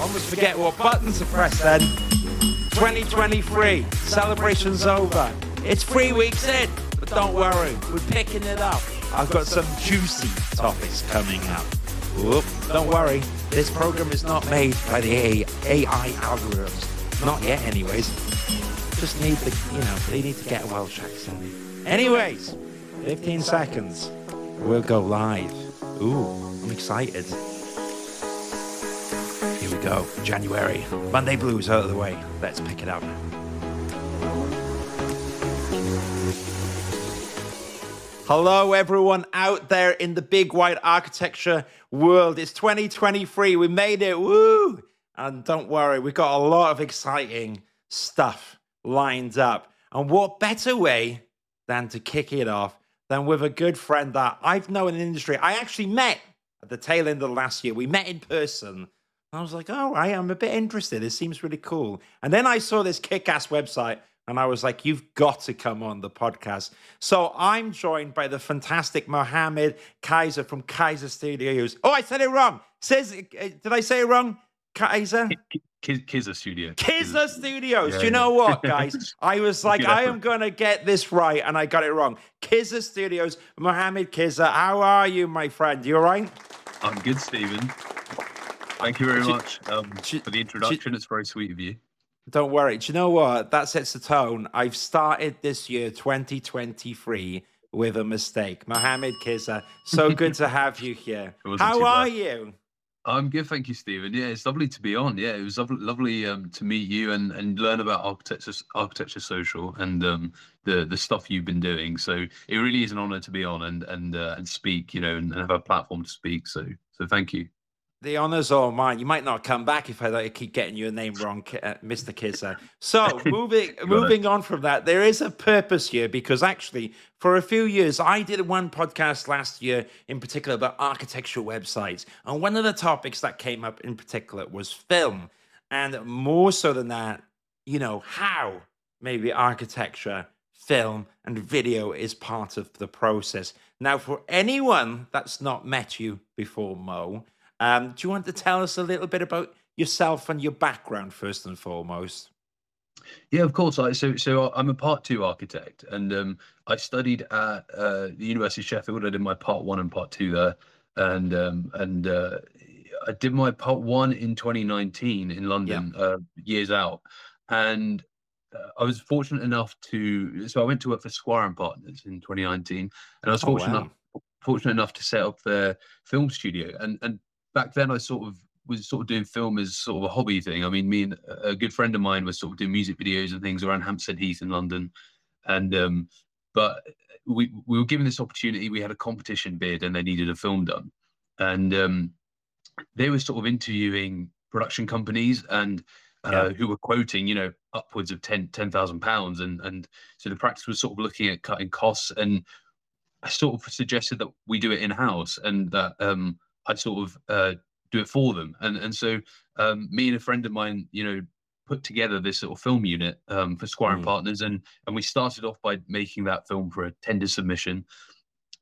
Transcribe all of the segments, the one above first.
Almost forget what buttons to press then. 2023. Celebration's over. It's three weeks in, but don't worry, we're picking it up. I've got some juicy topics coming up. Whoop, don't worry, this program is not made by the AI algorithms. Not yet, anyways. Just need the, you know, they need to get a Welsh accent. Anyways, 15 seconds. We'll go live. Ooh, I'm excited. Here we go. January. Monday blues out of the way. Let's pick it up. Hello, everyone out there in the big white architecture world. It's 2023. We made it. Woo! And don't worry, we've got a lot of exciting stuff lined up. And what better way than to kick it off than with a good friend that I've known in the industry. I actually met at the tail end of last year. We met in person. I was like, all right, I'm a bit interested. It seems really cool. And then I saw this kick ass website and I was like, you've got to come on the podcast. So I'm joined by the fantastic Mohammed Kaiser from Kaiser Studios. Oh, I said it wrong. Says, uh, did I say it wrong? Kaiser? Kizza Studio. Kizza Studios. Yeah, Do you know what, guys? I was like, I am going to get this right, and I got it wrong. Kizza Studios, Mohammed Kizza. How are you, my friend? You all right? I'm good, Stephen. Thank you very much um, for the introduction. It's very sweet of you. Don't worry. Do you know what? That sets the tone. I've started this year, 2023, with a mistake. Mohammed Kizza, so good to have you here. How are bad. you? I'm good, thank you, Stephen. Yeah, it's lovely to be on. Yeah, it was lovely, lovely um, to meet you and, and learn about architecture, architecture social, and um, the the stuff you've been doing. So it really is an honor to be on and and uh, and speak, you know, and, and have a platform to speak. So so thank you. The honour's all mine. You might not come back if I keep getting your name wrong, uh, Mr. Kizza. So moving moving on from that, there is a purpose here because actually, for a few years, I did one podcast last year in particular about architectural websites, and one of the topics that came up in particular was film, and more so than that, you know how maybe architecture, film, and video is part of the process. Now, for anyone that's not met you before, Mo um, do you want to tell us a little bit about yourself and your background first and foremost? Yeah, of course. I, so, so I'm a part two architect, and um, I studied at uh, the University of Sheffield. I did my part one and part two there, and um, and uh, I did my part one in 2019 in London, yeah. uh, years out, and uh, I was fortunate enough to. So I went to work for Squire and Partners in 2019, and I was fortunate oh, wow. enough, fortunate enough to set up their film studio, and and back then I sort of was sort of doing film as sort of a hobby thing. I mean, me and a good friend of mine was sort of doing music videos and things around Hampstead Heath in London, and um, but we we were given this opportunity. We had a competition bid, and they needed a film done, and um, they were sort of interviewing production companies and. Uh, yeah. who were quoting, you know, upwards of 10 10,000 pounds, and and so the practice was sort of looking at cutting costs, and I sort of suggested that we do it in house, and that um, I'd sort of uh, do it for them. And and so um, me and a friend of mine, you know, put together this sort of film unit um, for Squire mm. and Partners, and and we started off by making that film for a tender submission.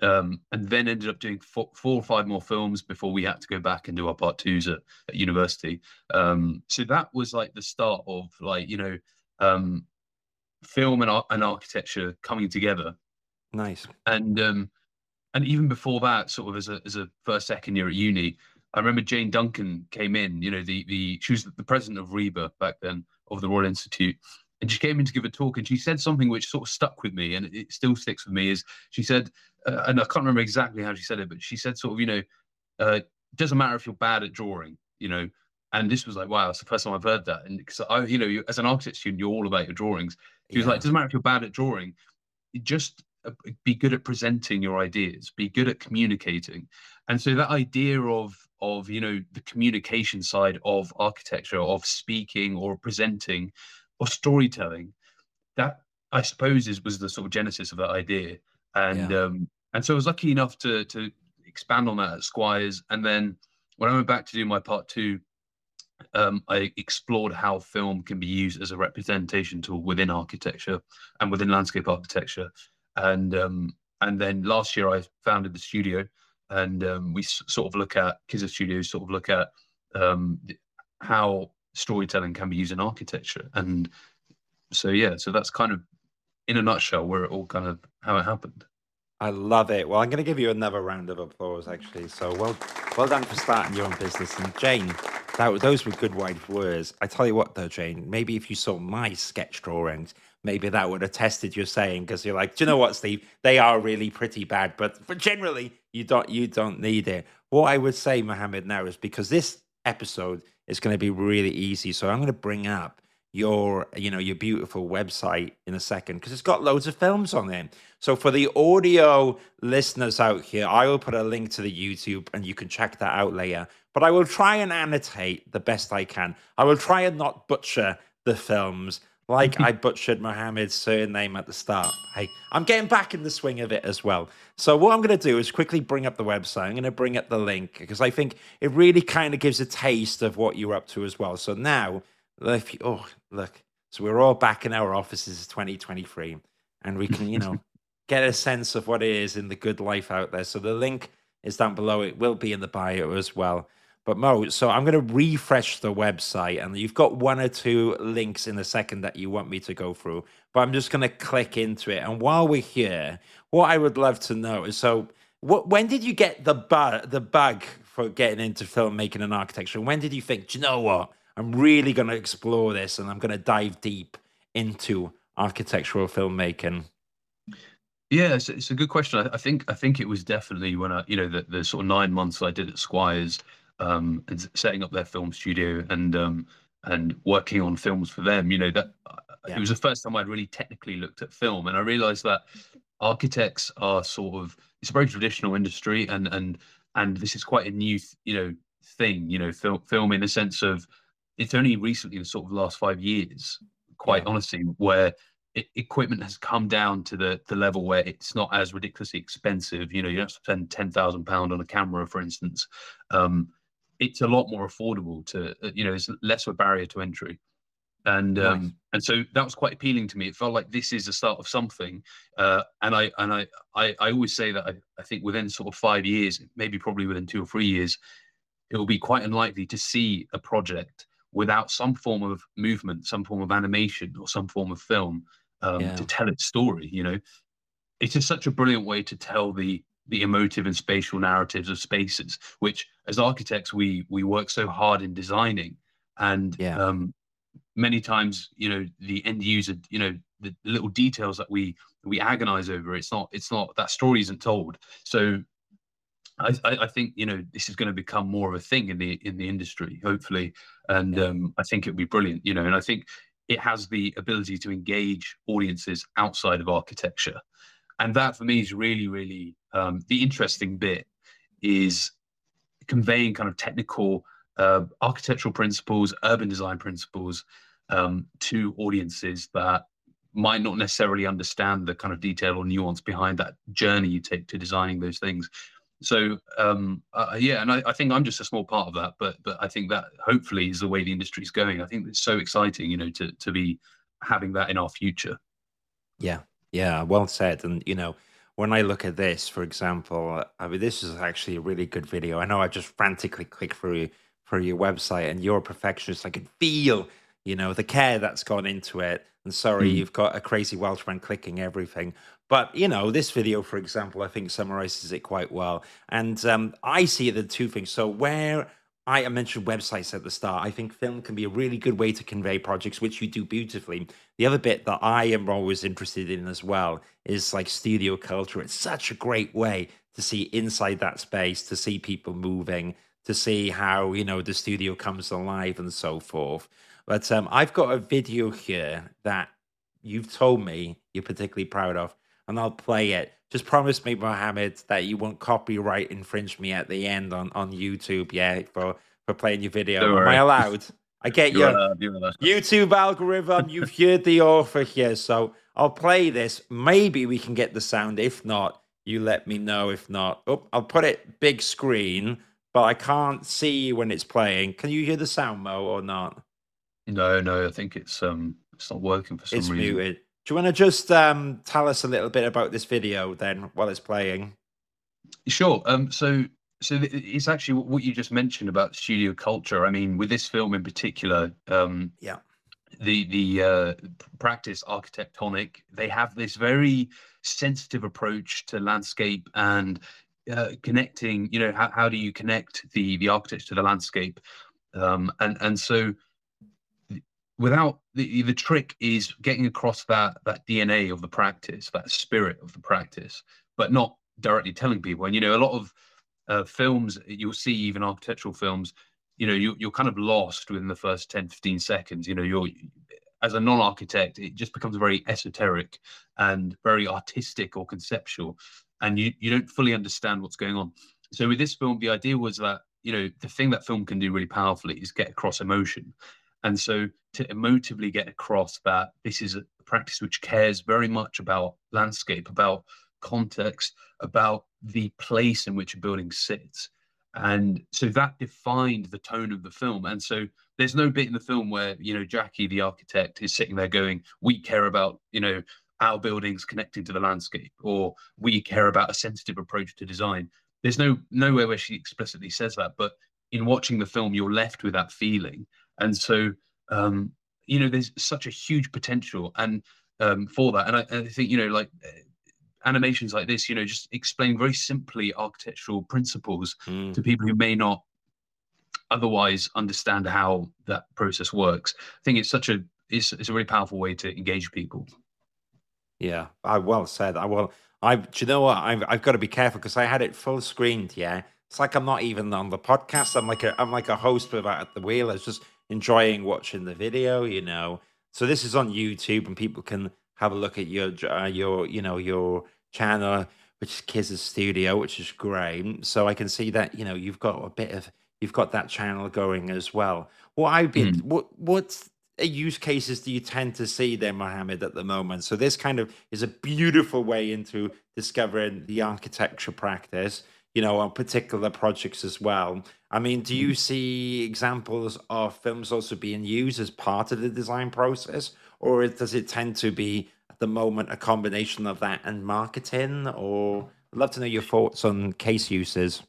Um, and then ended up doing four, four, or five more films before we had to go back and do our part twos at, at university. Um, so that was like the start of like you know um, film and, and architecture coming together. Nice. And um, and even before that, sort of as a as a first second year at uni, I remember Jane Duncan came in. You know, the the she was the president of RIBA back then of the Royal Institute, and she came in to give a talk, and she said something which sort of stuck with me, and it still sticks with me. Is she said, uh, and I can't remember exactly how she said it, but she said sort of, you know, uh, it doesn't matter if you're bad at drawing, you know. And this was like, wow, it's the first time I've heard that. And because I, you know, you, as an architect student, you're all about your drawings. She was like, it doesn't matter if you're bad at drawing, just be good at presenting your ideas be good at communicating and so that idea of of you know the communication side of architecture of speaking or presenting or storytelling that i suppose is was the sort of genesis of that idea and yeah. um and so i was lucky enough to to expand on that at squires and then when i went back to do my part two um, I explored how film can be used as a representation tool within architecture and within landscape architecture. And um, and then last year I founded the studio, and um, we sort of look at Kizza Studios, sort of look at um, how storytelling can be used in architecture. And so yeah, so that's kind of in a nutshell where it all kind of how it happened. I love it. Well, I'm going to give you another round of applause, actually. So well, well done for starting your own business. And Jane, that those were good wide words. I tell you what, though, Jane, maybe if you saw my sketch drawings, maybe that would have tested your saying because you're like, do you know what, Steve? They are really pretty bad, but but generally, you don't you don't need it. What I would say, Mohammed, now is because this episode is going to be really easy. So I'm going to bring up your you know your beautiful website in a second because it's got loads of films on there so for the audio listeners out here i will put a link to the youtube and you can check that out later but i will try and annotate the best i can i will try and not butcher the films like i butchered mohammed's surname at the start. Hey i'm getting back in the swing of it as well. So what i'm going to do is quickly bring up the website. I'm going to bring up the link because i think it really kind of gives a taste of what you're up to as well. So now if you, oh look so we're all back in our offices 2023 and we can you know get a sense of what it is in the good life out there. So the link is down below. It will be in the bio as well but mo so i'm going to refresh the website and you've got one or two links in a second that you want me to go through but i'm just going to click into it and while we're here what i would love to know is so what when did you get the bug the bug for getting into filmmaking and architecture when did you think do you know what I'm really going to explore this and I'm going to dive deep into architectural filmmaking? Yeah, it's, it's a good question. I, I, think I think it was definitely when I, you know, the, the sort of nine months I did at Squires, um, and setting up their film studio and um, and working on films for them. You know that yeah. it was the first time I'd really technically looked at film, and I realised that architects are sort of it's a very traditional industry, and and and this is quite a new, you know, thing. You know, film film in the sense of it's only recently, the sort of last five years, quite yeah. honestly, where it, equipment has come down to the the level where it's not as ridiculously expensive. You know, you don't spend ten thousand pound on a camera, for instance. Um, it's a lot more affordable to, uh, you know, it's less of a barrier to entry. And um, nice. and so that was quite appealing to me. It felt like this is the start of something. Uh, and I and I, I I always say that I, I think within sort of five years, maybe probably within two or three years, it will be quite unlikely to see a project without some form of movement, some form of animation, or some form of film um, yeah. to tell its story. You know, it is such a brilliant way to tell the the emotive and spatial narratives of spaces, which as architects we we work so hard in designing, and yeah. um, many times you know the end user, you know the, the little details that we we agonize over. It's not it's not that story isn't told. So I, I, think you know this is going to become more of a thing in the in the industry, hopefully, and yeah. um, I think it would be brilliant. You know, and I think it has the ability to engage audiences outside of architecture, and that for me is really, really um, the interesting bit is conveying kind of technical uh, architectural principles, urban design principles um, to audiences that might not necessarily understand the kind of detail or nuance behind that journey you take to designing those things so um, uh, yeah, and I, I, think I'm just a small part of that, but but I think that hopefully is the way the industry is going. I think it's so exciting, you know, to to be having that in our future. Yeah, yeah, well said. And you know, when I look at this, for example, I mean, this is actually a really good video. I know I just frantically clicked through through your website, and you're a perfectionist. I can feel, you know, the care that's gone into it. And sorry, mm. you've got a crazy Welsh Welshman clicking everything. But you know, this video, for example, I think summarizes it quite well. And um, I see the two things. So where I mentioned websites at the start. I think film can be a really good way to convey projects, which you do beautifully. The other bit that I am always interested in as well is like studio culture. It's such a great way to see inside that space, to see people moving, to see how, you know, the studio comes alive and so forth. But um, I've got a video here that you've told me you're particularly proud of and I'll play it. Just promise me, Mohammed, that you won't copyright infringe me at the end on, on YouTube, yeah, for, for playing your video. Am I allowed? I get your YouTube algorithm. You've heard the offer here, so I'll play this. Maybe we can get the sound. If not, you let me know. If not, oh, I'll put it big screen. but I can't see when it's playing. Can you hear the sound, Mo, or not? No, no, I think it's um it's not working for some it's reason. muted. Do you want to just um, tell us a little bit about this video then while it's playing? Sure. Um. So so it's actually what you just mentioned about studio culture. I mean, with this film in particular, um, yeah, the the uh, practice architectonic, they have this very sensitive approach to landscape and uh, connecting. You know, how, how do you connect the the architecture to the landscape? Um, and and so without the the trick is getting across that that DNA of the practice, that spirit of the practice, but not directly telling people. And you know, a lot of uh, films you'll see, even architectural films, you know, you, you're kind of lost within the first 10, 15 seconds. You know, you're as a non-architect, it just becomes very esoteric and very artistic or conceptual, and you you don't fully understand what's going on. So with this film, the idea was that you know the thing that film can do really powerfully is get across emotion and so to emotively get across that this is a practice which cares very much about landscape, about context, about the place in which a building sits. And so that defined the tone of the film. And so there's no bit in the film where, you know, Jackie, the architect, is sitting there going, we care about, you know, our buildings connecting to the landscape, or we care about a sensitive approach to design. There's no nowhere where she explicitly says that, but in watching the film, you're left with that feeling. And so, um, you know, there's such a huge potential and um, for that. And I, I, think, you know, like uh, animations like this, you know, just explain very simply architectural principles mm. to people who may not otherwise understand how that process works. I think it's such a it's, it's a really powerful way to engage people. Yeah, I well said. I well, I do you know what? I've I've got to be careful because I had it full screened. Yeah, it's like I'm not even on the podcast. I'm like a I'm like a host without at the wheel. It's just enjoying watching the video, you know. So this is on YouTube, and people can have a look at your uh, your you know your channel, which is Kizza Studio, which is great. So I can see that you know you've got a bit of you've got that channel going as well. What I've been mm. what what use cases do you tend to see there, Mohammed, at the moment? So this kind of is a beautiful way into discovering the architecture practice you know, on particular projects as well. I mean, do you mm-hmm. see examples of films also being used as part of the design process, or does it tend to be at the moment a combination of that and marketing? Or I'd love to know your thoughts on case uses.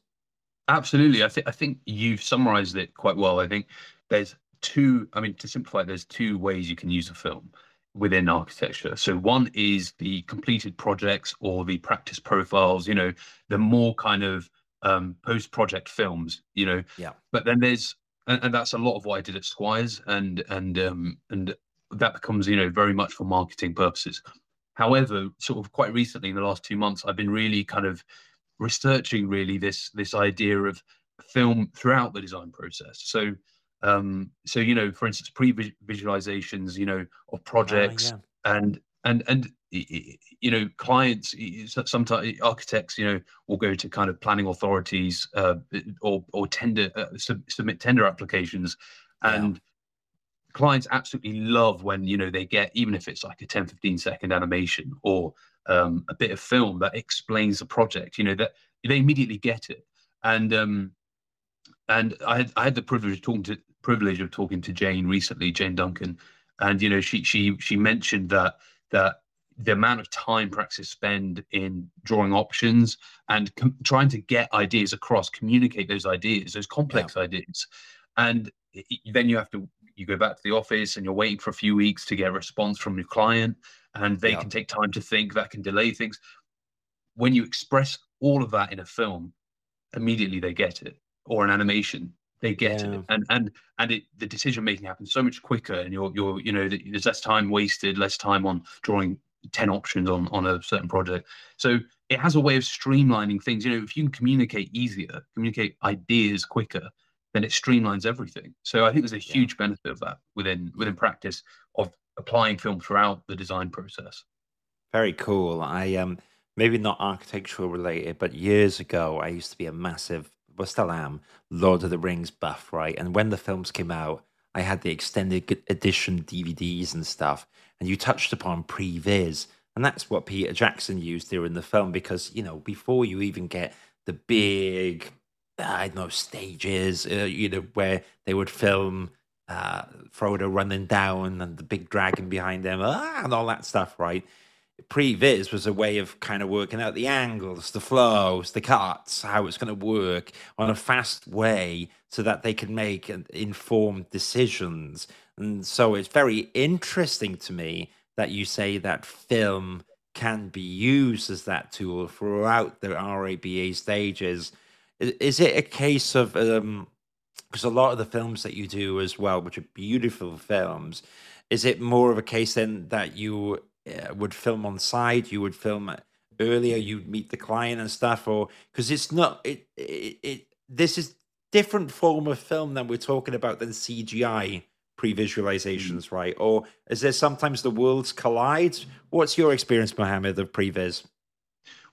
Absolutely, I think I think you've summarized it quite well. I think there's two. I mean, to simplify, there's two ways you can use a film within architecture. So one is the completed projects or the practice profiles, you know, the more kind of um, post-project films, you know. Yeah. But then there's and, and that's a lot of what I did at Squires and and um and that becomes, you know, very much for marketing purposes. However, sort of quite recently in the last two months, I've been really kind of researching really this this idea of film throughout the design process. So um, so you know, for instance, pre-visualizations, you know, of projects uh, yeah. and and and you know, clients sometimes architects, you know, will go to kind of planning authorities uh, or or tender uh, sub- submit tender applications, and yeah. clients absolutely love when you know they get even if it's like a 10 15 second animation or um, a bit of film that explains the project you know that they immediately get it and um, and I had, I had the privilege of talking to privilege of talking to Jane recently, Jane Duncan, and you know she she she mentioned that that the amount of time practice spend in drawing options and com- trying to get ideas across, communicate those ideas, those complex yeah. ideas, and then you have to you go back to the office and you're waiting for a few weeks to get a response from your client, and they yeah. can take time to think. That can delay things. When you express all of that in a film, immediately they get it, or an animation they get yeah. it and and and it the decision making happens so much quicker and you're you're you know there's less time wasted less time on drawing 10 options on on a certain project. So it has a way of streamlining things. You know if you can communicate easier communicate ideas quicker then it streamlines everything. So i think there's a huge yeah. benefit of that within within practice of applying film throughout the design process. Very cool. I um maybe not architectural related but years ago i used to be a massive well, still am, Lord of the Rings buff, right? And when the films came out, I had the extended edition DVDs and stuff. And you touched upon previs, and that's what Peter Jackson used in the film because you know before you even get the big I don't know stages, uh, you know, where they would film uh, Frodo running down and the big dragon behind them, ah, and all that stuff, right? Previs was a way of kind of working out the angles, the flows, the cuts, how it's going to work on a fast way so that they can make informed decisions. And so it's very interesting to me that you say that film can be used as that tool throughout the RIBA stages. Is it a case of um, because a lot of the films that you do as well, which are beautiful films, is it more of a case then that you would film on site, you would film earlier, you'd meet the client and stuff, or because it's not it, it it this is different form of film than we're talking about than CGI pre-visualizations, mm. right? Or is there sometimes the worlds collide? What's your experience, Mohammed, of previs?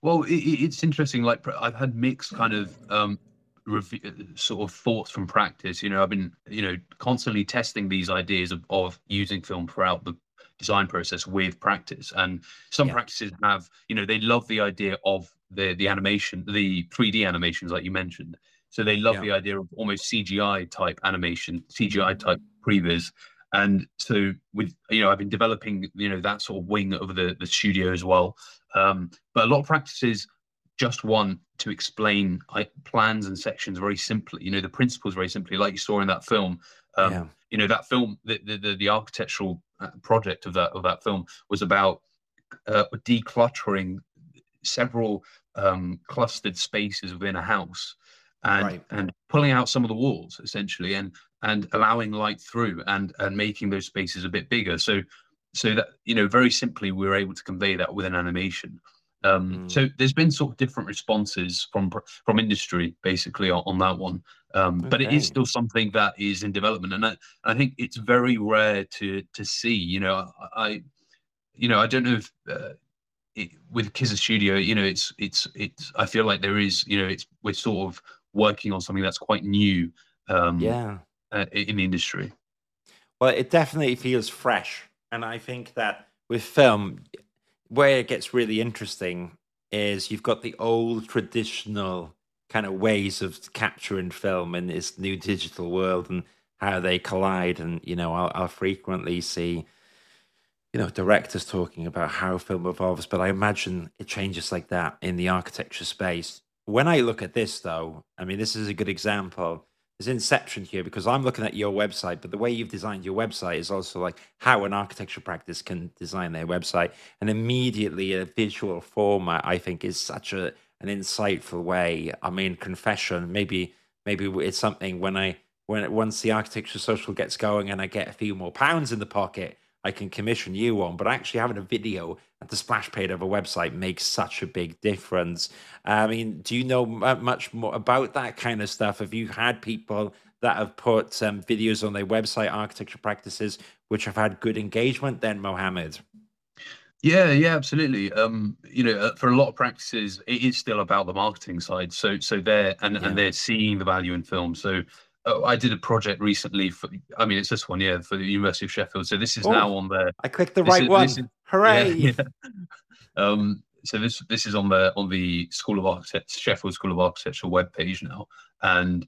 Well, it, it's interesting. Like I've had mixed kind of um, sort of thoughts from practice. You know, I've been you know constantly testing these ideas of, of using film throughout the design process with practice. And some yeah. practices have, you know, they love the idea of the the animation, the 3D animations, like you mentioned. So they love yeah. the idea of almost CGI type animation, CGI type previs. And so with you know, I've been developing you know that sort of wing of the the studio as well. Um, but a lot of practices just want to explain plans and sections very simply. You know, the principles very simply, like you saw in that film. Um, yeah. You know, that film, the, the the architectural uh, project of that of that film was about uh, decluttering several um, clustered spaces within a house and right. and pulling out some of the walls essentially and and allowing light through and and making those spaces a bit bigger so so that you know very simply we were able to convey that with an animation um, mm. so there's been sort of different responses from from industry basically on, on that one um, okay. but it is still something that is in development and I, I, think it's very rare to to see you know i you know i don't know if uh, it, with Kizza Studio, you know, it's it's it's. I feel like there is, you know, it's we're sort of working on something that's quite new um, yeah uh, in the industry well it definitely feels fresh and i think that with film where it gets really interesting is you've got the old traditional kind of ways of capturing film in this new digital world and how they collide and you know I'll, I'll frequently see you know directors talking about how film evolves but i imagine it changes like that in the architecture space when I look at this, though, I mean, this is a good example. There's inception here because I'm looking at your website, but the way you've designed your website is also like how an architecture practice can design their website. And immediately a visual format, I think, is such a an insightful way. I mean, confession, maybe maybe it's something when I when once the architecture social gets going and I get a few more pounds in the pocket, I can commission you on. But actually having a video at the splash page of a website makes such a big difference. I mean, do you know much more about that kind of stuff? Have you had people that have put um, videos on their website, architecture practices, which have had good engagement then, Mohammed? Yeah, yeah, absolutely. Um, you know, uh, for a lot of practices, it is still about the marketing side. So, so they're and, yeah. and they're seeing the value in film. So, oh, I did a project recently for. I mean, it's this one, yeah, for the University of Sheffield. So this is oh, now on there. I clicked the right is, one. Is, Hooray! Yeah, yeah. Um, so this this is on the on the School of Architects Sheffield School of Architecture webpage now, and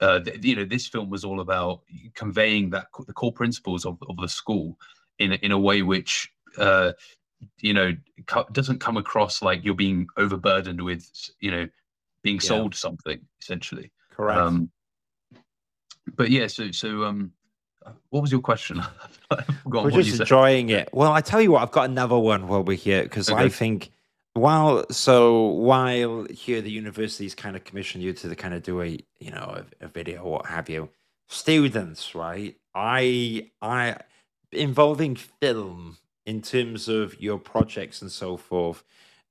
uh, you know this film was all about conveying that the core principles of, of the school in in a way which uh, you know doesn't come across like you're being overburdened with you know being sold yeah. something essentially. Correct. Um, but yeah, so so um, what was your question? we're just enjoying it. Well, I tell you what, I've got another one while we're here because okay. I think while so while here the universities kind of commission you to kind of do a you know a, a video what have you, students, right? I I involving film in terms of your projects and so forth.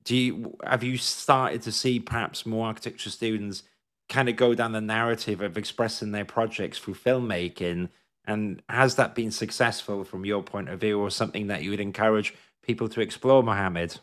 Do you have you started to see perhaps more architecture students? Kind of go down the narrative of expressing their projects through filmmaking? And has that been successful from your point of view, or something that you would encourage people to explore, Mohammed?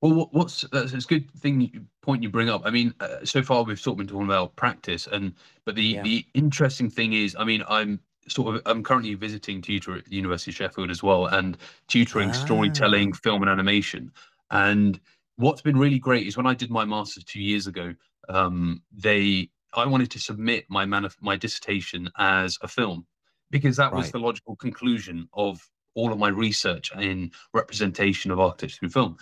Well, what's that's a good thing point you bring up. I mean, uh, so far we've sort of been talking about practice, and but the yeah. the interesting thing is, I mean, I'm sort of I'm currently visiting tutor at the University of Sheffield as well, and tutoring ah. storytelling, film, and animation. And what's been really great is when I did my master's two years ago, um, they I wanted to submit my manif- my dissertation as a film because that was the logical conclusion of all of my research in representation of architecture through film.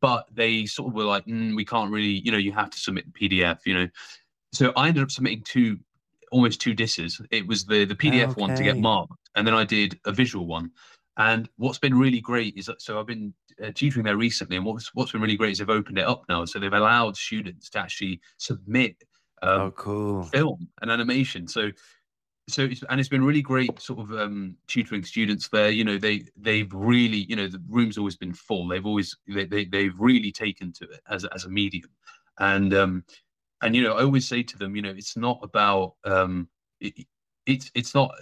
But they sort of were like, "Mm, we can't really, you know, you have to submit the PDF, you know. So I ended up submitting two, almost two disses. It was the the PDF one to get marked, and then I did a visual one. And what's been really great is that so I've been tutoring there recently, and what's what's been really great is they've opened it up now, so they've allowed students to actually submit um, oh, cool. film and animation. So, so it's, and it's been really great, sort of um, tutoring students there. You know, they they've really, you know, the room's always been full. They've always they, they they've really taken to it as a- as a medium, and um, and you know, I always say to them, you know, it's not about um, it, it's it's not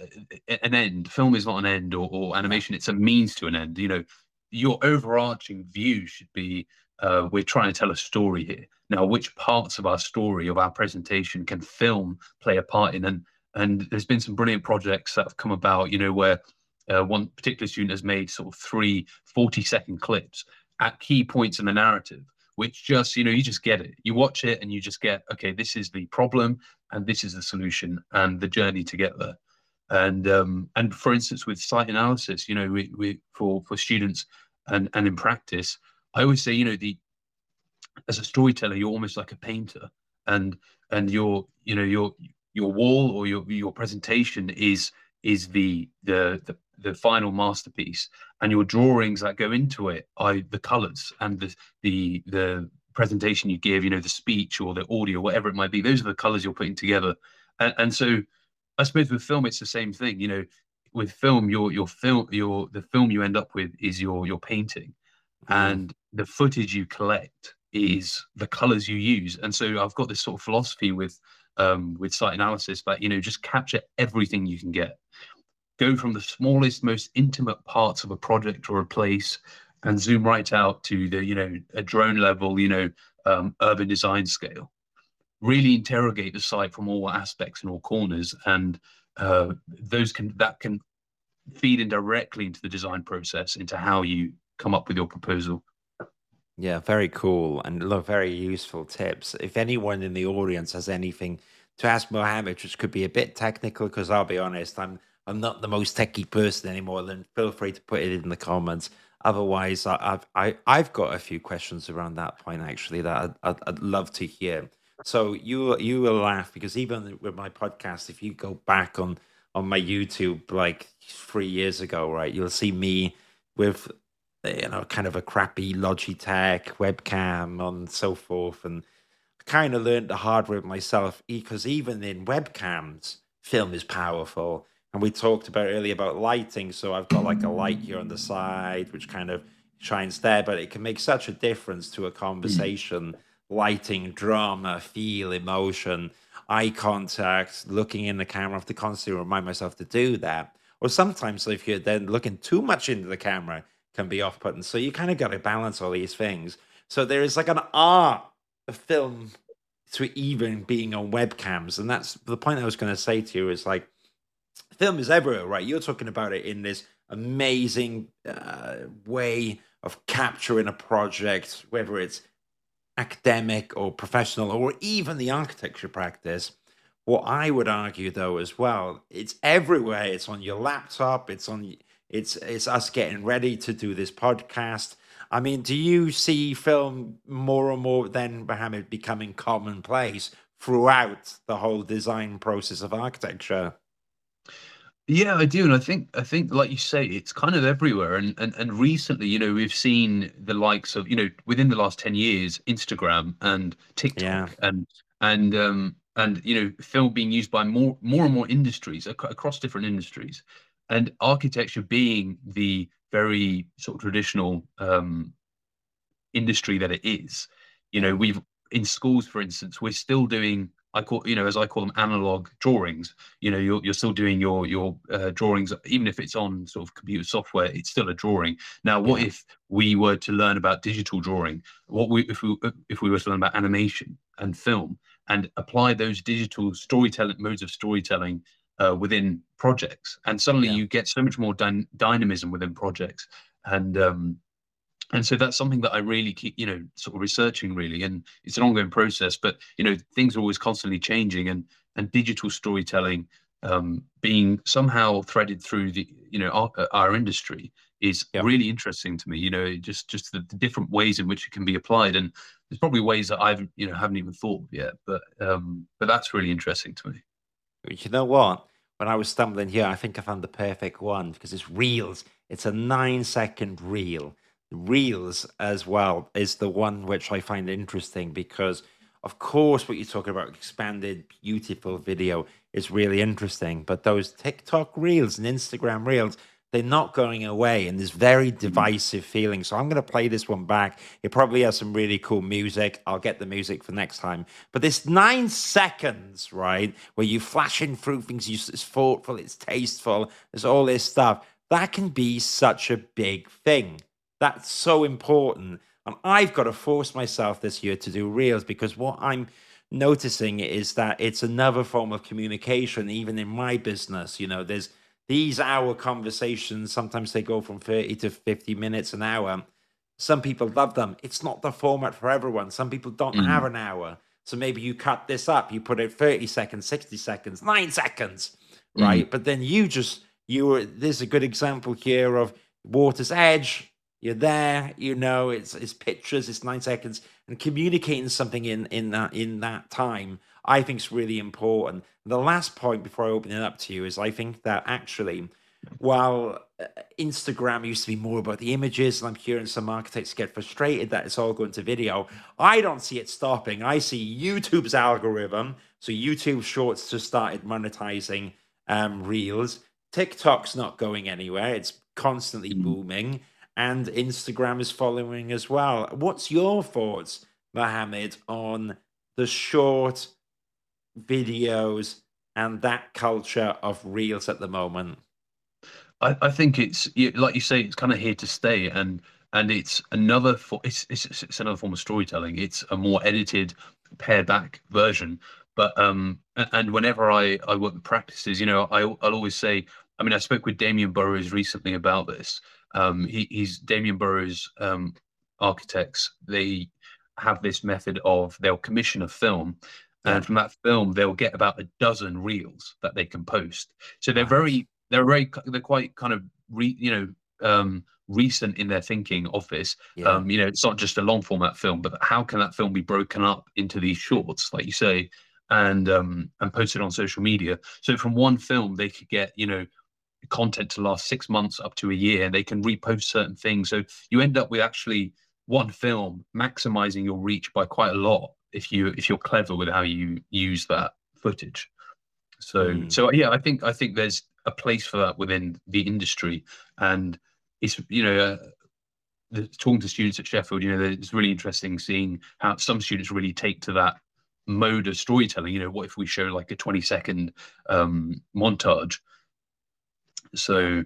an end. Film is not an end, or, or animation. It's a means to an end. You know, your overarching view should be uh, we're trying to tell a story here. Now, which parts of our story, of our presentation, can film play a part in? And and there's been some brilliant projects that have come about, you know, where uh, one particular student has made sort of three 40 second clips at key points in the narrative, which just, you know, you just get it. You watch it and you just get, okay, this is the problem and this is the solution and the journey to get there. And um, and for instance, with site analysis, you know, we, we for for students and and in practice, I always say, you know, the as a storyteller, you're almost like a painter, and and your you know your your wall or your your presentation is is the the the, the final masterpiece, and your drawings that go into it are the colors and the the the presentation you give, you know, the speech or the audio, whatever it might be. Those are the colors you're putting together, and and so I suppose with film it's the same thing. You know, with film, your your film your the film you end up with is your your painting Mm. and the footage you collect is the colors you use and so i've got this sort of philosophy with um with site analysis that you know just capture everything you can get go from the smallest most intimate parts of a project or a place and zoom right out to the you know a drone level you know um, urban design scale really interrogate the site from all aspects and all corners and uh, those can that can feed in directly into the design process into how you come up with your proposal Yeah, very cool and look, very useful tips. If anyone in the audience has anything to ask Mohammed, which could be a bit technical, because I'll be honest, I'm I'm not the most techie person anymore. Then feel free to put it in the comments. Otherwise, I, I've I, I've got a few questions around that point actually that I'd, I'd, I'd love to hear. So you you will laugh because even with my podcast, if you go back on on my YouTube like three years ago, right, you'll see me with you know, kind of a crappy Logitech webcam and so forth. And I kind of learned the hard way myself because even in webcams, film is powerful. And we talked about earlier about lighting. So I've got like a light here on the side, which kind of shines there, but it can make such a difference to a hmm. conversation. Lighting, drama, feel, emotion, eye contact, looking in the camera. I have to constantly remind myself to do that. Or sometimes if you're then looking too much into the camera, can be off putting. So you kind of got to balance all these things. So there is like an art of film to even being on webcams. And that's the point I was going to say to you is like, film is everywhere, right? You're talking about it in this amazing uh, way of capturing a project, whether it's academic or professional or even the architecture practice. What I would argue, though, as well, it's everywhere. It's on your laptop. It's on it's it's us getting ready to do this podcast. I mean, do you see film more and more then, becoming commonplace throughout the whole design process of architecture? Yeah, I do, and I think I think like you say, it's kind of everywhere. And and and recently, you know, we've seen the likes of you know within the last ten years, Instagram and TikTok Yeah. and and um and you know film being used by more more and more industries ac- across different industries, and architecture being the very sort of traditional um industry that it is. You know, we've in schools, for instance, we're still doing I call you know as I call them analog drawings. You know, you're you're still doing your your uh, drawings, even if it's on sort of computer software, it's still a drawing. Now, what Yeah. if we were to learn about digital drawing? What we if we if we were to learn about animation and film and apply those digital storytelling modes of storytelling uh, within projects, and suddenly Yeah. you get so much more dyn- dynamism within projects, and um, and so that's something that I really keep, you know, sort of researching really, and it's an ongoing process. But you know, things are always constantly changing, and and digital storytelling um, being somehow threaded through the, you know, our, our industry is yep. really interesting to me. You know, just just the, the, different ways in which it can be applied, and there's probably ways that I've, you know, haven't even thought of yet. But um, but that's really interesting to me. You know what? When I was stumbling here, I think I found the perfect one because it's reels. It's a nine second reel Reels as well is the one which I find interesting because, of course, what you're talking about, expanded, beautiful video, is really interesting. But those TikTok Reels and Instagram Reels, they're not going away and there's very mm-hmm. divisive feeling so i'm going to play this one back it probably has some really cool music i'll get the music for next time but this nine seconds right where you flashing through things you, it's thoughtful it's tasteful there's all this stuff that can be such a big thing that's so important. And I've got to force myself this year to do reels because what I'm noticing is that it's another form of communication, even in my business. You know, there's these hour conversations, sometimes they go from 30 to 50 minutes an hour. Some people love them. It's not the format for everyone. Some people don't mm. have an hour. So maybe you cut this up, you put it 30 seconds, 60 seconds, nine seconds, right? Mm. But then you just, you were, there's a good example here of Water's Edge you're there, you know, it's it's pictures, it's nine seconds, and communicating something in in that in that time, I think is really important. The last point before I open it up to you is I think that actually, while uh, Instagram used to be more about the images, and I'm hearing some architects get frustrated that it's all going to video, I don't see it stopping. I see YouTube's algorithm, so YouTube Shorts just started monetizing um, Reels. TikTok's not going anywhere; it's constantly mm. booming and Instagram is following as well. What's your thoughts, Mohammed, on the short videos and that culture of reels at the moment? I, I think it's like you say, it's kind of here to stay, and and it's another for it's, it's it's another form of storytelling. It's a more edited, pared back version. But um, and whenever I I work with practices, you know, I I'll always say. I mean, I spoke with Damien Burrows recently about this, um, he, he's Damien Burrows um, architects. They have this method of they'll commission a film, and from that film they'll get about a dozen reels that they can post. So they're very they're very they're quite kind of re, you know um, recent in their thinking of this. Yeah. Um, you know, it's not just a long format film, but how can that film be broken up into these shorts, like you say, and um, and posted on social media? So from one film, they could get you know content to last six months up to a year and they can repost certain things. So you end up with actually one film maximizing your reach by quite a lot if you if you're clever with how you use that footage. So mm. so yeah i think i think there's a place for that within the industry. And it's you know uh, the, talking to students at sheffield you know it's really interesting seeing how some students really take to that mode of storytelling. You know what if we show like a 20 second um montage so,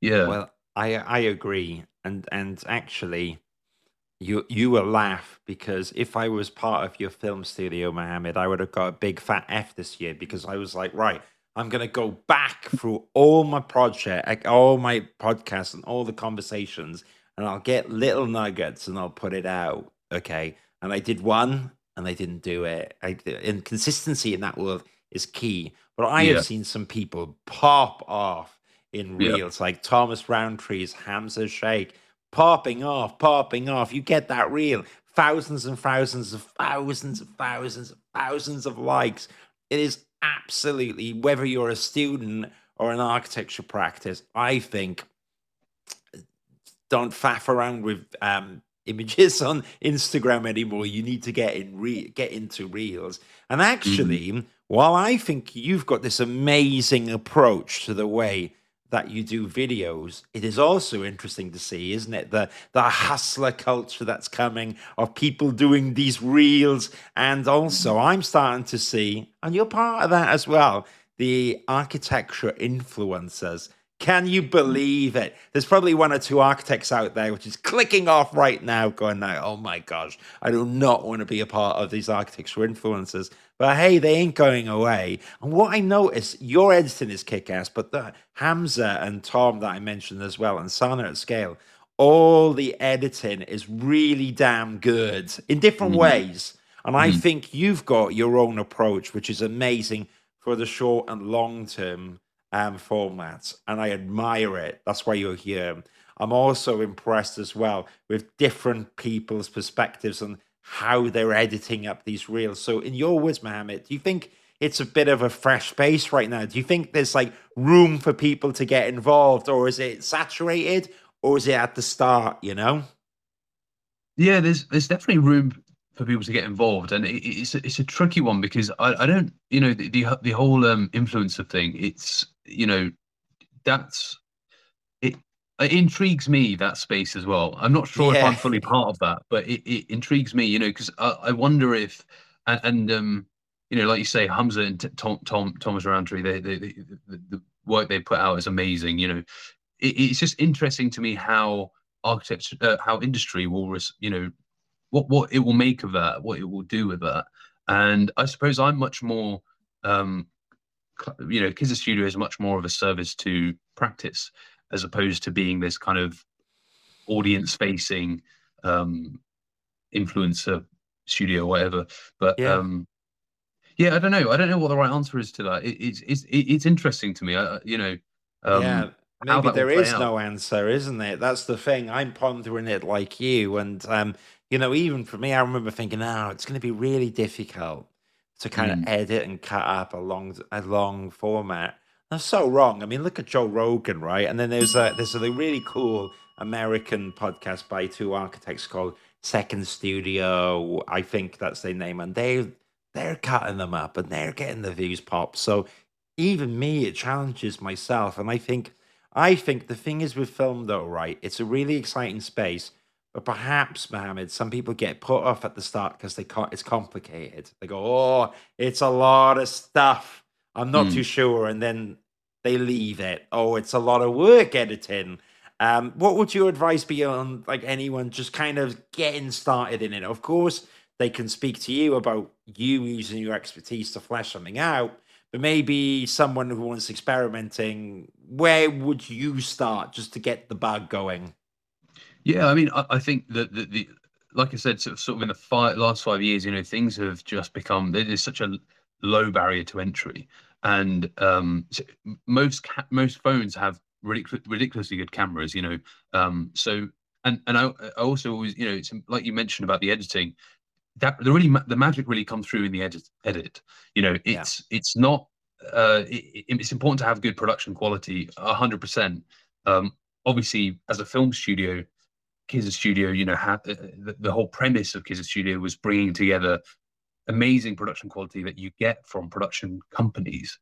yeah. Well, I I agree, and and actually, you you will laugh because if I was part of your film studio, Mohammed, I would have got a big fat F this year because I was like, right, I'm gonna go back through all my project, all my podcasts, and all the conversations, and I'll get little nuggets and I'll put it out. Okay, and I did one, and I didn't do it. I, and consistency in that world is key. But I yeah. have seen some people pop off in reels, like Thomas Rowntree's Hamza Shaikh popping off, popping off. You get that reel, thousands and thousands of thousands of thousands of thousands of likes. It is absolutely, whether you're a student or an architecture practice, I think don't faff around with um, images on Instagram anymore. You need to get in re- get into reels. And actually, mm-hmm. while I think you've got this amazing approach to the way that you do videos, it is also interesting to see, isn't it? The the hustler culture that's coming of people doing these reels, and also I'm starting to see, and you're part of that as well, the architecture influencers. Can you believe it? There's probably one or two architects out there which is clicking off right now, going like, "Oh my gosh, I do not want to be a part of these architecture influencers." But hey, they ain't going away. And what I notice, your editing is kick ass, but the Hamza and Tom that I mentioned as well, and Sana at Scale, all the editing is really damn good in different Mhm. ways. And I Mhm. think you've got your own approach, which is amazing for the short and long term um, formats. And I admire it. That's why you're here. I'm also impressed as well with different people's perspectives and how they're editing up these reels. So, in your words, Mohammed, do you think it's a bit of a fresh space right now? Do you think there's like room for people to get involved, or is it saturated, or is it at the start? You know? Yeah, there's there's definitely room for people to get involved, and it, it's a, it's a tricky one because I, I don't you know the the, the whole um, influencer thing. It's you know that's it. It intrigues me that space as well. I'm not sure if I'm fully part of that, but it, it intrigues me, you know, because I, I wonder if and, and um you know, like you say, Hamza and Tom Tom Thomas Rowntree, they, they, they the, the work they put out is amazing. You know, it, it's just interesting to me how architecture, uh, how industry will, res, you know, what what it will make of that, what it will do with that. And I suppose I'm much more, um, you know, Kizza Studio is much more of a service to practice as opposed to being this kind of audience-facing um, influencer studio, whatever. But Yeah. um, yeah, I don't know. I don't know what the right answer is to that. It, it's it's it's interesting to me. I, you know, um, yeah. Maybe there is out. no answer, isn't it? That's the thing. I'm pondering it like you. And, um, you know, even for me, I remember thinking, oh, it's going to be really difficult to kind of Mm. edit and cut up a long, a long format. That's so wrong. I mean, look at Joe Rogan, right? And then there's a there's a really cool American podcast by two architects called Second Studio. I think that's their name, and they they're cutting them up and they're getting the views pop. So even me, it challenges myself, and I think I think the thing is with film though, right? It's a really exciting space. But perhaps, Mohammed, some people get put off at the start because they can't, it's complicated. They go, oh, it's a lot of stuff. I'm not Mm. too sure. And then they leave it. Oh, it's a lot of work editing. Um, what would your advice be on like anyone just kind of getting started in it? Of course, they can speak to you about you using your expertise to flesh something out, but maybe someone who wants experimenting, where would you start just to get the bug going? Yeah, I mean, I, I think that the, the like I said, sort of, sort of in the five, last five years, you know, things have just become there is such a low barrier to entry, and um, most ca- most phones have ridic- ridiculously good cameras, you know. Um, so and and I, I also always, you know, it's like you mentioned about the editing, that the really the magic really comes through in the edit. Edit, you know, Yeah. it's it's not. Uh, it, it- it's important to have good production quality, a hundred percent. Um, obviously, as a film studio, Kizza Studio, you know, had uh, the, the whole premise of Kizza Studio was bringing together amazing production quality that you get from production companies.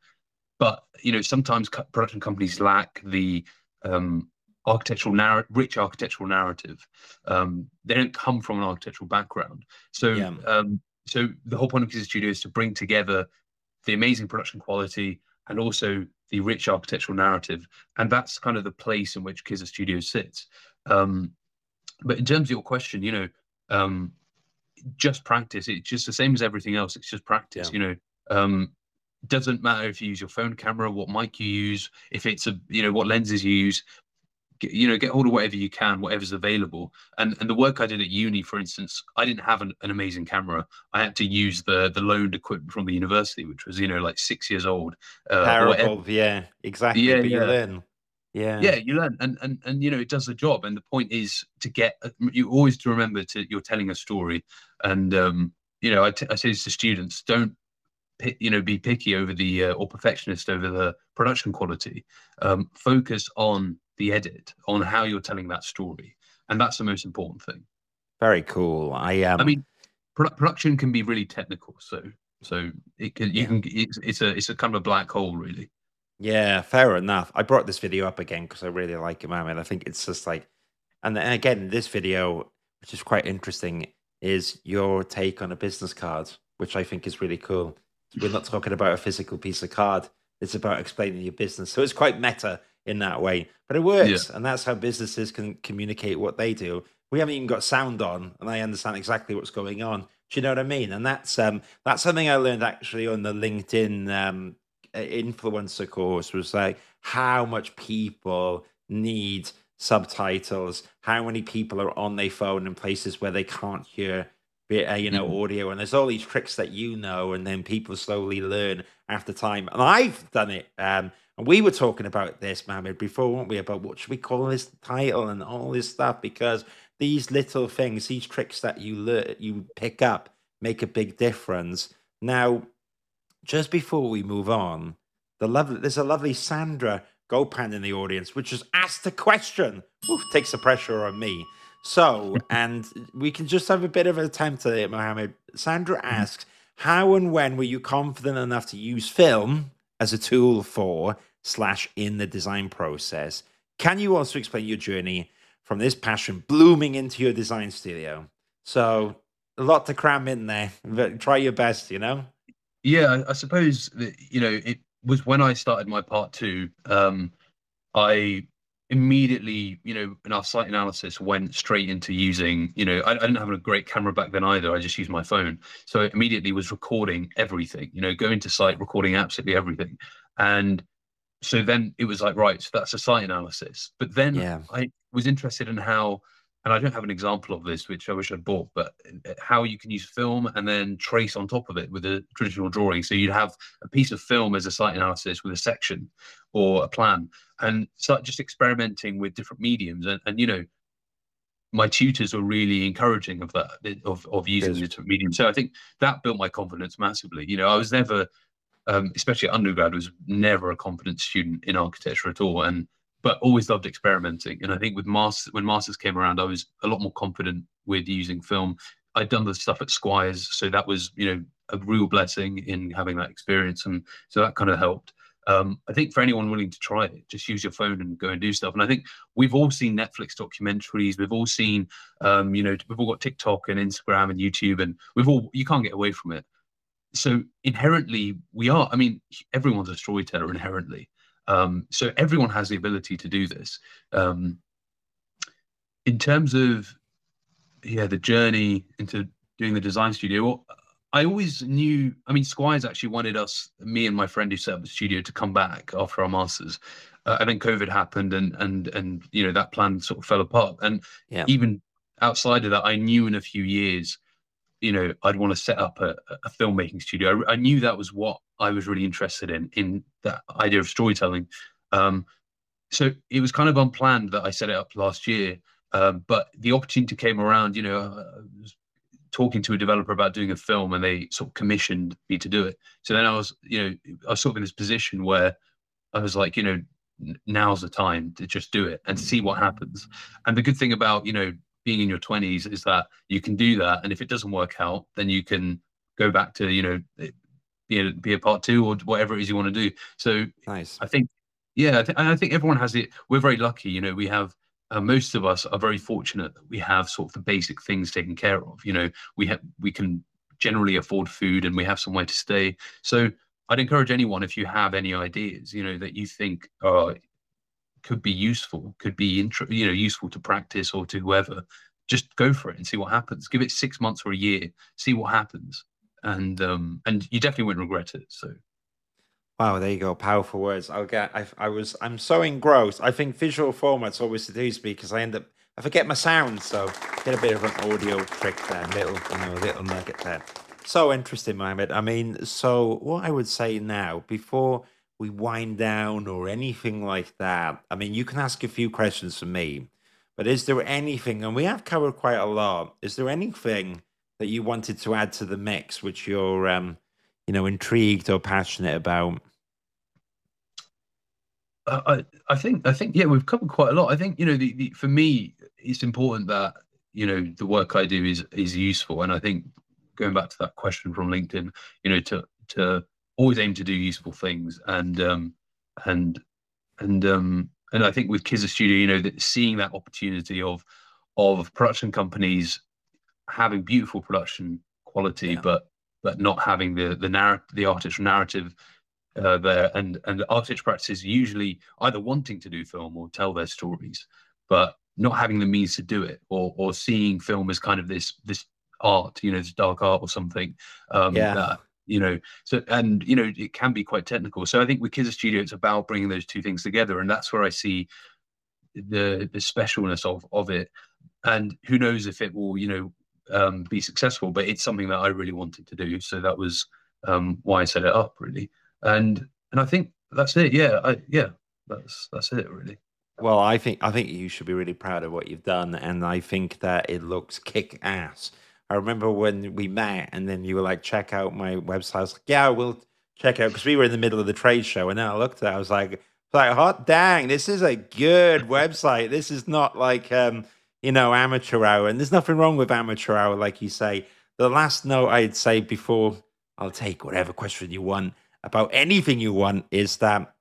But you know, sometimes co- production companies lack the um, architectural narrative, rich architectural narrative. Um, they don't come from an architectural background, so Yeah. um, so the whole point of Kizza Studio is to bring together the amazing production quality and also the rich architectural narrative, and that's kind of the place in which Kizza Studio sits. Um, but in terms of your question, you know, um, just practice. It's just the same as everything else. It's just practice. Yeah. You know, um, doesn't matter if you use your phone camera, what mic you use, if it's a, you know, what lenses you use. Get, you know, get hold of whatever you can, whatever's available. And and the work I did at uni, for instance, I didn't have an, an amazing camera. I had to use the the loaned equipment from the university, which was you know like six years old. Uh, whatever. Yeah, exactly. Yeah, yeah. Yeah. yeah you learn and, and and you know it does the job and the point is to get uh, you always to remember to you're telling a story and um you know i, t- I say this to students don't you know be picky over the uh, or perfectionist over the production quality um focus on the edit on how you're telling that story and that's the most important thing Very cool. I um i mean produ- production can be really technical so so it can you Yeah. can it's, it's a it's a kind of a black hole really Yeah, fair enough. I brought this video up again because I really like it, man. I think it's just like, and then again, this video, which is quite interesting, is your take on a business card, which I think is really cool. We're not talking about a physical piece of card; it's about explaining your business. So it's quite meta in that way, but it works, and that's how businesses can communicate what they do. We haven't even got sound on, and I understand exactly what's going on. Do you know what I mean? And that's um that's something I learned actually on the LinkedIn um influencer course was like how much people need subtitles, how many people are on their phone in places where they can't hear uh, you know, mm. audio, and there's all these tricks that you know, and then people slowly learn after time. And I've done it. Um, and we were talking about this, Mohammed, before, weren't we? About what should we call this title and all this stuff because these little things, these tricks that you learn, you pick up, make a big difference. Now, just before we move on, the lovely, there's a lovely Sandra Gopan in the audience, which has asked a question. Oof, takes the pressure on me. So, and we can just have a bit of an attempt at it, Mohammed. Sandra mm-hmm. asks, how and when were you confident enough to use film as a tool for slash in the design process? Can you also explain your journey from this passion blooming into your design studio? So, a lot to cram in there, but try your best, you know? Yeah, I suppose that, you know, it was when I started my part two. Um, I immediately, you know, in our site analysis went straight into using, you know, I, I, didn't have a great camera back then either. I just used my phone. So it immediately was recording everything, you know, going to site, recording absolutely everything. And so then it was like, right, so that's a site analysis. But then yeah. I was interested in how and I don't have an example of this, which I wish I'd bought, but uh, how you can use film and then trace on top of it with a traditional drawing. So you'd have a piece of film as a site analysis with a section or a plan, and start just experimenting with different mediums. And, and you know, my tutors were really encouraging of that, of of using yes. different mediums. So I think that built my confidence massively. You know, I was never, um, especially at undergrad, was never a confident student in architecture at all, and but always loved experimenting. And I think with masters, when masters came around, I was a lot more confident with using film. I'd done the stuff at Squires, so that was you know a real blessing in having that experience, and so that kind of helped. Um, I think for anyone willing to try it, just use your phone and go and do stuff. And I think we've all seen Netflix documentaries. We've all seen, um, you know, we've all got TikTok and Instagram and YouTube, and we've all you can't get away from it. So inherently, we are. I mean, everyone's a storyteller inherently. Um, so everyone has the ability to do this. Um, in terms of yeah, the journey into doing the design studio, I always knew. I mean, Squires actually wanted us, me and my friend who set up the studio, to come back after our masters. Uh, and then COVID happened, and and and you know that plan sort of fell apart. And yeah. even outside of that, I knew in a few years you know I'd want to set up a, a filmmaking studio. I, I, knew that was what I was really interested in in that idea of storytelling. Um, so it was kind of unplanned that I set it up last year, um, but the opportunity came around. You know, I was talking to a developer about doing a film, and they sort of commissioned me to do it. So then I was, you know, I was sort of in this position where I was like, you know, now's the time to just do it and see what happens. And the good thing about you know being in your 20s is that you can do that and if it doesn't work out then you can go back to you know be a, be a part two or whatever it is you want to do. So nice. I think yeah I, th- I think everyone has it we're very lucky you know we have uh, most of us are very fortunate that we have sort of the basic things taken care of you know we have we can generally afford food and we have somewhere to stay. So i'd encourage anyone if you have any ideas you know that you think are could be useful, could be intro, you know useful to practice or to whoever. Just go for it and see what happens. Give it six months or a year, see what happens, and um, and you definitely wouldn't regret it. So. Wow, there you go. Powerful words. I'll get. I, I was. I'm so engrossed. I think visual formats always seduce me because I end up. I forget my sound, so get a bit of an audio trick there, little, you know, little nugget there. So interesting, Mohammed. I mean, so what I would say now, before we wind down or anything like that? I mean, you can ask a few questions for me, but is there anything, and we have covered quite a lot, is there anything that you wanted to add to the mix which you're, um, you know, intrigued or passionate about? I, I think I think yeah we've covered quite a lot. I think you know the, the, for me it's important that you know the work I do is is useful, and I think going back to that question from LinkedIn, you know to to always aim to do useful things and um and and um and I think with Kizza Studio, you know, that seeing that opportunity of of production companies having beautiful production quality, yeah. but but not having the the narrative, the artist's narrative uh, there, and and architecture practices usually either wanting to do film or tell their stories, but not having the means to do it, or or seeing film as kind of this this art, you know, this dark art or something. Um, yeah. That, you know so and you know it can be quite technical so i think with Kizza studio it's about bringing those two things together and that's where i see the the specialness of of it, and who knows if it will you know um, be successful. But it's something that I really wanted to do, so that was um, why I set it up really. And and I think that's it. Yeah, I, yeah, that's that's it really. Well, I think I think you should be really proud of what you've done, and I think that it looks kick ass. I remember when we met, and then you were like, "Check out my website." I was like, "Yeah, we'll check out," because we were in the middle of the trade show, and then I looked at, it, I was like, "Like, hot dang, this is a good website. This is not like, um, you know, amateur hour, and there's nothing wrong with amateur hour, like you say." The last note I'd say before I'll take whatever question you want about anything you want is that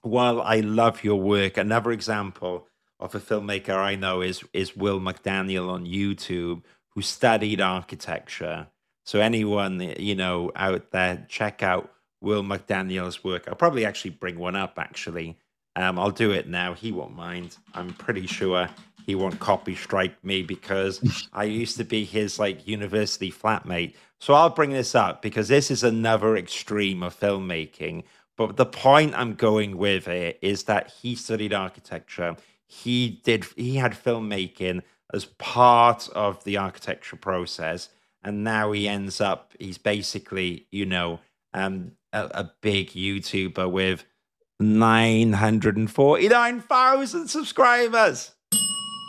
while I love your work, another example of a filmmaker I know is is Will McDaniel on YouTube who studied architecture. So anyone you know out there, check out Will McDaniel's work. I'll probably actually bring one up. Actually, um, I'll do it now. He won't mind. I'm pretty sure he won't copy strike me because I used to be his like university flatmate. So I'll bring this up because this is another extreme of filmmaking. But the point I'm going with it is that he studied architecture. He did. He had filmmaking as part of the architecture process. And now he ends up, he's basically, you know, um, a, a big YouTuber with 949,000 subscribers.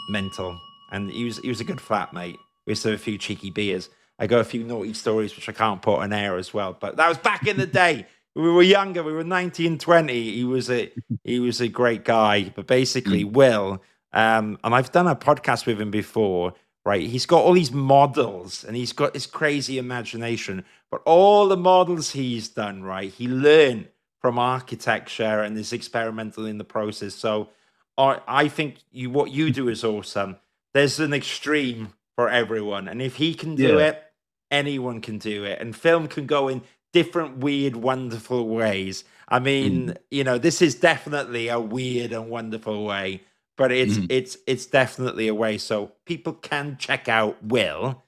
Mental. And he was, he was a good flatmate. We used to have a few cheeky beers. I got a few naughty stories, which I can't put on air as well. But that was back in the day. we were younger. We were 19, 20. He was a, he was a great guy. But basically, mm. Will um, and I've done a podcast with him before, right? He's got all these models and he's got this crazy imagination, but all the models he's done, right? He learned from architecture and is experimental in the process. So I, I think you what you do is awesome. There's an extreme for everyone, and if he can do yeah. it, anyone can do it. And film can go in different, weird, wonderful ways. I mean, mm. you know, this is definitely a weird and wonderful way but it's mm. it's it's definitely a way. So people can check out will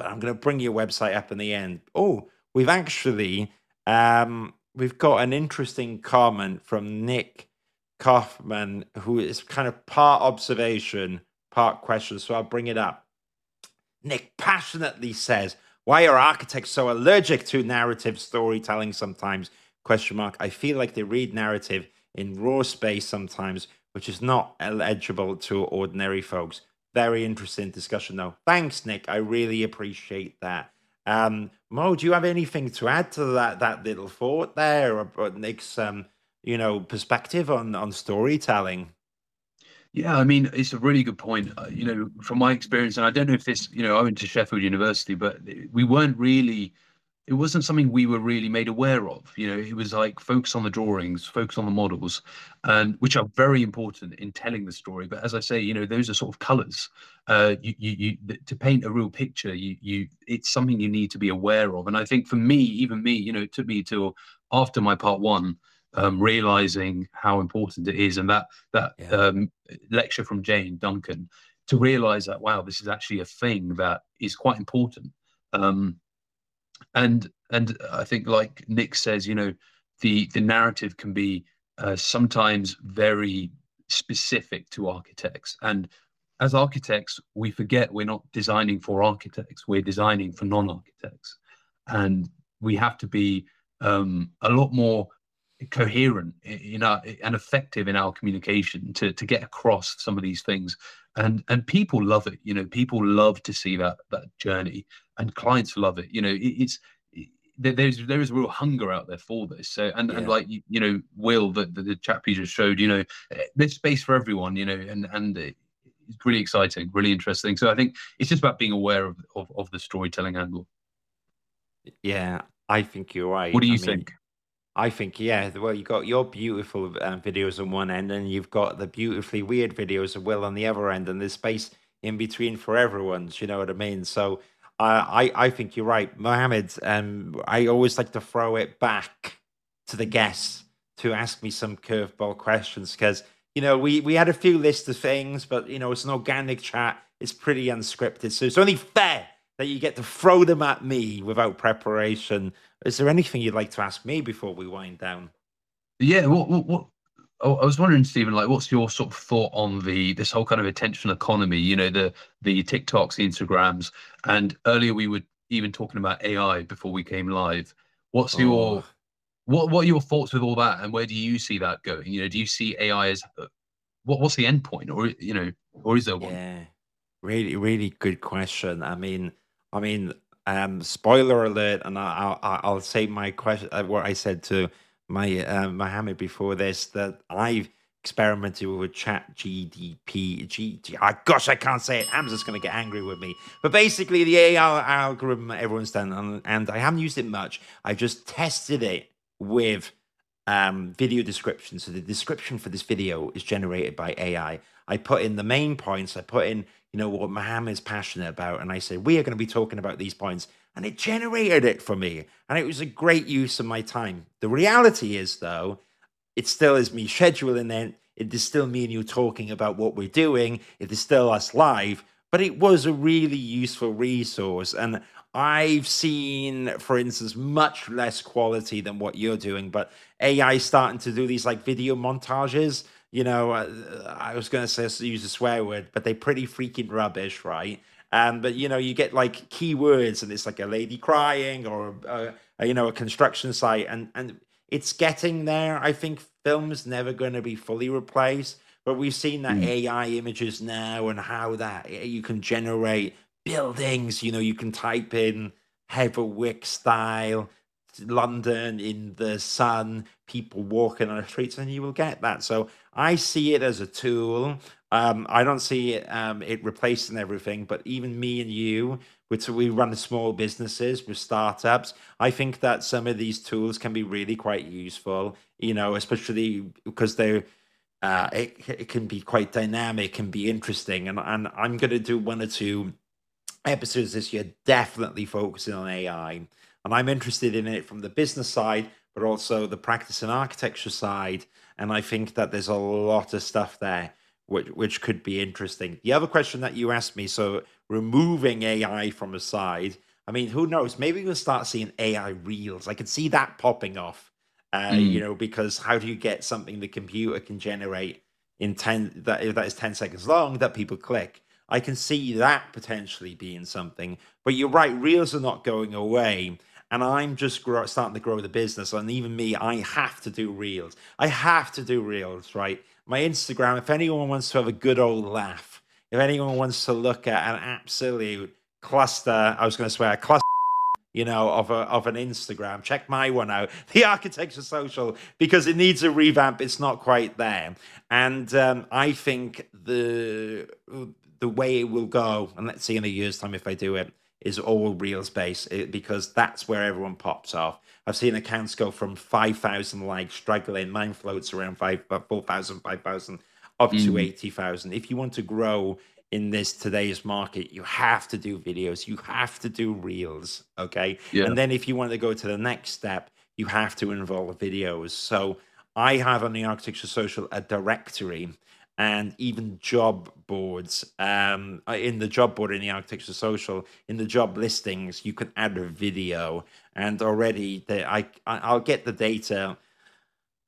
but i'm going to bring your website up in the end. Oh we've actually um we've got an interesting comment from nick kaufman who is kind of part observation part question so i'll bring it up. Nick passionately says why are architects so allergic to narrative storytelling sometimes? Question mark. I feel like they read narrative in raw space sometimes which is not eligible to ordinary folks. Very interesting discussion, though. Thanks, Nick. I really appreciate that. Um, Mo, do you have anything to add to that that little thought there about Nick's um, you know perspective on on storytelling? Yeah, I mean, it's a really good point. Uh, you know, from my experience, and I don't know if this, you know, I went to Sheffield University, but we weren't really it wasn't something we were really made aware of. You know, it was like focus on the drawings, focus on the models, and which are very important in telling the story. But as I say, you know, those are sort of colours. Uh, you, you, you, to paint a real picture, you, you, it's something you need to be aware of. And I think for me, even me, you know, it took me till after my part one, um, realizing how important it is, and that that yeah. um, lecture from Jane Duncan to realize that wow, this is actually a thing that is quite important. Um, and and I think like Nick says, you know, the the narrative can be uh, sometimes very specific to architects, and as architects, we forget we're not designing for architects; we're designing for non-architects, and we have to be um, a lot more coherent in our and effective in our communication to to get across some of these things. And and people love it you know people love to see that that journey and clients love it. You know it, it's it, there's there is a real hunger out there for this. So and, yeah. and like you, you know will the, the, the chap you just showed you know eh, there's space for everyone you know and and it's really exciting really interesting. So i think it's just about being aware of of, of the storytelling angle. Yeah i think you're right. What do you I think? mean, I think, yeah. Well, you've got your beautiful uh, videos on one end, and you've got the beautifully weird videos of Will on the other end, and there's space in between for everyone's. You know what I mean? So, uh, I I think you're right, Mohammed. Um, I always like to throw it back to the guests to ask me some curveball questions because you know we we had a few lists of things, but you know it's an organic chat. It's pretty unscripted, so it's only fair that you get to throw them at me without preparation. Is there anything you'd like to ask me before we wind down? Yeah, what what, what I was wondering, Stephen, like, what's your sort of thought on the this whole kind of attention economy? You know, the the TikToks, the Instagrams, and earlier we were even talking about AI before we came live. What's oh. your what what are your thoughts with all that, and where do you see that going? You know, do you see AI as uh, what what's the end point, or you know, or is there one? Yeah, really, really good question. I mean, I mean, um, spoiler alert, and I, will I'll say my question, uh, what I said to my uh, Mohammed before this that I've experimented with Chat GDP. G, G, oh, gosh, I can't say it. Hamza's going to get angry with me. But basically, the AI algorithm everyone's done, and, and I haven't used it much. I just tested it with um, video description. So the description for this video is generated by AI. I put in the main points. I put in, you know, what Mohammed's passionate about, and I said we are going to be talking about these points and it generated it for me. And it was a great use of my time. The reality is, though, it still is me scheduling it. It is still me and you talking about what we're doing. It is still us live, but it was a really useful resource. And I've seen, for instance, much less quality than what you're doing, but AI starting to do these like video montages. You know, uh, I was going to say use a swear word, but they're pretty freaking rubbish, right? Um, but you know, you get like keywords, and it's like a lady crying, or uh, a, you know, a construction site, and and it's getting there. I think film's never going to be fully replaced, but we've seen that mm. AI images now, and how that you can generate buildings. You know, you can type in Heatherwick style London in the sun, people walking on the streets, and you will get that. So I see it as a tool. Um, I don't see it, um, it replacing everything, but even me and you, which we run small businesses with startups, I think that some of these tools can be really quite useful. You know, especially because they're uh, it, it can be quite dynamic and be interesting. And, and I'm going to do one or two episodes this year, definitely focusing on AI. And I'm interested in it from the business side, but also the practice and architecture side. And I think that there's a lot of stuff there which which could be interesting. The other question that you asked me, so removing AI from a side, I mean, who knows? Maybe we'll start seeing AI reels. I could see that popping off. Uh, mm. You know, because how do you get something the computer can generate in ten that that is ten seconds long that people click? I can see that potentially being something. But you're right, reels are not going away and I'm just grow, starting to grow the business. And even me, I have to do reels. I have to do reels, right? My Instagram, if anyone wants to have a good old laugh, if anyone wants to look at an absolute cluster, I was going to swear, a cluster, you know, of a, of an Instagram, check my one out, the Architecture Social, because it needs a revamp. It's not quite there, and um, I think the the way it will go, and let's see in a year's time if I do it, is all Reels based because that's where everyone pops off. I've seen accounts go from 5,000 likes, struggling, mine floats around 5, 4,000, 5,000, up mm. to 80,000. If you want to grow in this today's market, you have to do videos, you have to do Reels, okay? Yeah. And then if you want to go to the next step, you have to involve videos. So I have on the Architecture Social a directory and even job boards. Um, uh, in the job board in the Architecture Social, in the job listings, you can add a video, and already the, I I'll get the data.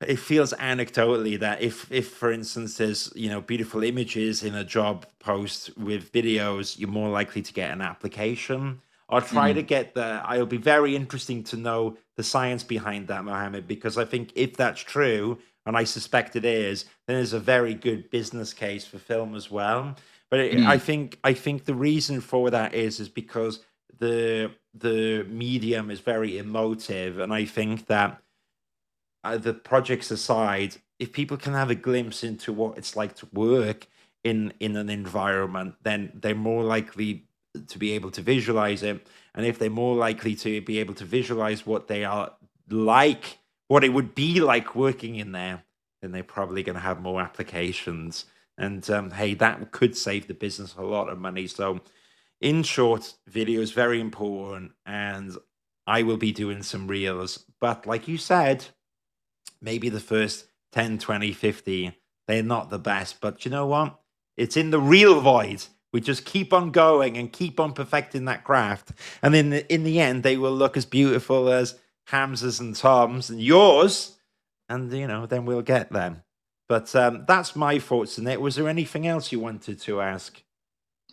It feels anecdotally that if if for instance there's you know beautiful images in a job post with videos, you're more likely to get an application. I'll try mm. to get the. It'll be very interesting to know the science behind that, Mohammed, because I think if that's true, and I suspect it is, then there's a very good business case for film as well. But it, mm. I think I think the reason for that is is because the the medium is very emotive, and I think that uh, the projects aside, if people can have a glimpse into what it's like to work in in an environment, then they're more likely to be able to visualize it, and if they're more likely to be able to visualize what they are like what it would be like working in there, then they're probably going to have more applications. And um, hey, that could save the business a lot of money. So, in short, video is very important, and I will be doing some reels. But like you said, maybe the first 10, 20, 50, they're not the best. But you know what? It's in the real void. We just keep on going and keep on perfecting that craft. And in the, in the end, they will look as beautiful as Hamza's and Tom's and yours, and you know, then we'll get them. But um, that's my thoughts on it. Was there anything else you wanted to ask?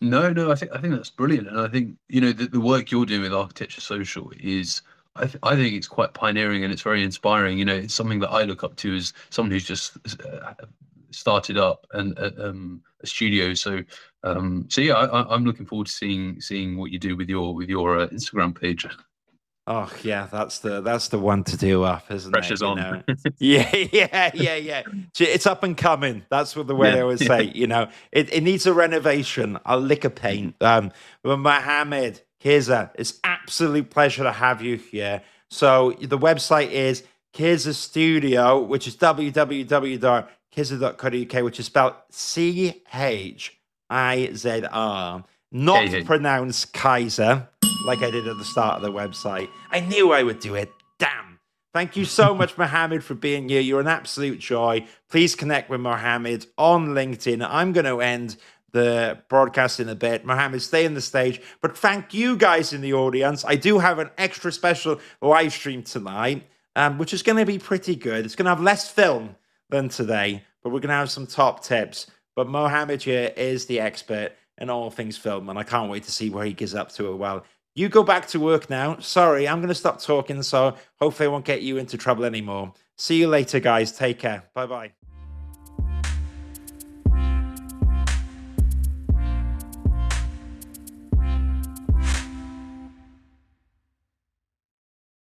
No, no, I think I think that's brilliant, and I think you know the, the work you're doing with Architecture Social is. I, th- I think it's quite pioneering and it's very inspiring. You know, it's something that I look up to as someone who's just uh, started up and uh, um, a studio. So, um, so yeah, I, am looking forward to seeing seeing what you do with your with your uh, Instagram page. Oh yeah, that's the that's the one to do up, isn't Pressure's it? on. Yeah, yeah, yeah, yeah. It's up and coming. That's what the way yeah, I would say. You know, it, it needs a renovation. I'll lick of paint. Um, but Mohammed Kirza, it's absolute pleasure to have you here. So the website is Kirza Studio, which is www.kizr.co.uk, which is spelled C H I Z R, not K-H. pronounced Kaiser like I did at the start of the website. I knew I would do it. Damn. Thank you so much, Mohammed, for being here. You're an absolute joy. Please connect with Mohammed on LinkedIn. I'm going to end the broadcast in a bit. Mohammed, stay on the stage. But thank you guys in the audience. I do have an extra special live stream tonight, um, which is going to be pretty good. It's going to have less film than today, but we're going to have some top tips. But Mohammed here is the expert in all things film, and I can't wait to see where he gets up to it. Well, you go back to work now. Sorry, I'm going to stop talking. So hopefully, I won't get you into trouble anymore. See you later, guys. Take care. Bye bye.